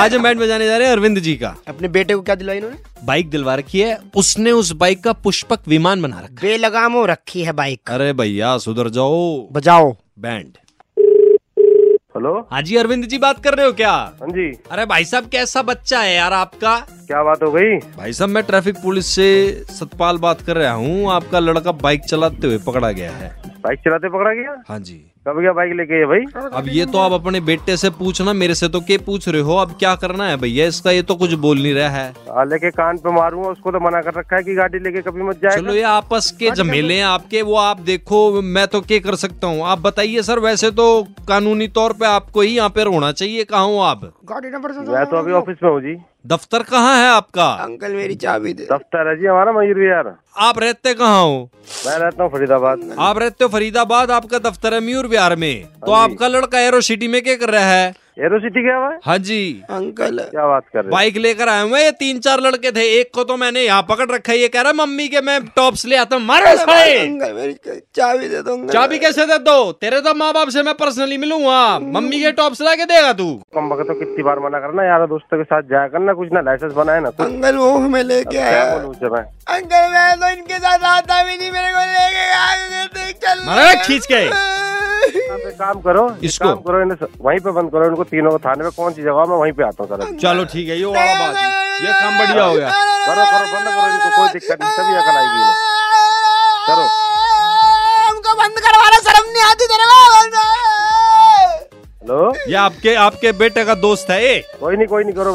आज हम बैंड बजाने जा रहे हैं अरविंद जी का। अपने बेटे को क्या दिलाई इन्होंने? बाइक दिलवा रखी है। उसने उस बाइक का पुष्पक विमान बना रखा बेलगाम हो रखी है बाइक। अरे भैया सुधर जाओ। बजाओ। बैंड। हेलो? हाँ जी अरविंद जी बात कर रहे हो क्या? हाँ जी। अरे भाई साहब कैसा बच्चा है यार आपका? क्या बात हो गई? भाई साहब मैं ट्रैफ़िक पुलिस से सतपाल बात कर रहा हूँ। आपका लड़का बाइक चलाते हुए पकड़ा गया है। बाइक चलाते पकड़ा गया? हाँ जी। कब गया बाइक लेके ये भाई? अब ये तो आप अपने बेटे से पूछना मेरे से तो के पूछ रहे हो? अब क्या करना है भैया? इसका ये तो कुछ बोल नहीं रहा है। लेके कान पे मारूँगा उसको तो मना कर रखा है कि गाड़ी लेके कभी मत जाए चलो ये आपस के झमेले हैं आपके वो आप देखो मैं तो क्या कर सकता हूँ। आप बताइए सर वैसे तो कानूनी तौर पे आपको ही यहाँ पे होना चाहिए कहाँ हो आप? गाड़ी नंबर मैं तो अभी ऑफ़िस में हूँ जी। दफ्तर कहाँ है आपका? अंकल मेरी चाबी दे। दफ्तर है जी हमारा मयूर विहार आप रहते कहाँ हो? मैं रहता हूँ फरीदाबाद। आप रहते हो फरीदाबाद आपका दफ्तर है मयूर बिहार में। तो आपका लड़का एरो सिटी में क्या कर रहा है? एरो सिटी गया हुआ हाँ? जी। अंकल। क्या बात कर रहे बाइक लेकर आए हुए ये तीन चार लड़के थे एक को तो मैंने यहाँ पकड़ रखा है ये कह रहा है, मम्मी के मैं टॉप्स ले आता हूँ मारो साले अंकल मेरी चाबी दे दो चाबी कैसे दे दो? तेरे तो माँ बाप से मैं पर्सनली मिलूँगा मम्मी के टॉप्स ला के देगा तू। कम वक्त तो कितनी बार मना करना यार दोस्तों के साथ जाया करना कुछ ना लाइसेंस बनाए ना अंकल वो हमें लेके आया। बोलूँ उसे मैं? अंकल मैं तो इनके साथ आता भी नहीं मेरे को लेके गया चल मारा खींच के। काम करो इसको? काम करो इन्हें वहीं पे बंद करो इनको तीनों को थाने में कौन सी जगह मैं वहीं पे आता हूँ सर। चलो ठीक है ये वाला बात ये काम बढ़िया हो गया। करो करो बंद करो इनको कोई दिक्कत नहीं सभी अकल आएगी करो। ये आपके आपके बेटे का दोस्त है ये कोई नहीं कोई नहीं करो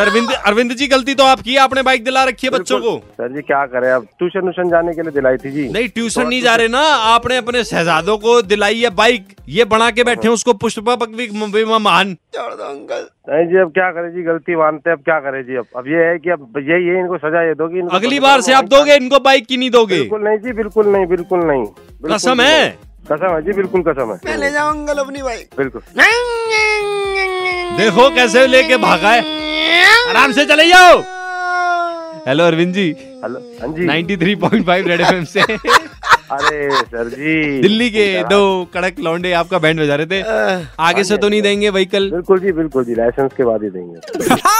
अरविंद अरविंद जी गलती तो आपकी है आपने बाइक दिला रखी है बच्चों को। सर जी क्या करे अब ट्यूशन व्यूशन जाने के लिए दिलाई थी जी। नहीं ट्यूशन नहीं जा रहे ना आपने अपने शहजादों को दिलाई है बाइक ये बना के बैठे उसको पुष्पा मान छोड़ दो अंकल। नहीं जी अब क्या करे जी गलती मानते हैं अब क्या करें जी अब अब ये है कि अब यही है इनको सजा ये दोगी अगली बार से आप दोगे इनको बाइक की नहीं दोगे। बिल्कुल नहीं जी बिल्कुल नहीं बिल्कुल नहीं। कसम है? कसम है? जी बिल्कुल कसम है। मैं ले जाऊँ अंकल अपनी बाइक बिल्कुल। देखो कैसे लेके भागा है। आराम से चले जाओ। हेलो अरविंद जी। हेलो हाँ जी। 93.5 रेड एफएम से। अरे सर जी। दिल्ली के दो कड़क लौंडे आपका बैंड बजा रहे थे। आगे से तो नहीं देंगे व्हीकल बिल्कुल जी बिल्कुल जी। लाइसेंस के बाद ही देंगे। हाँ,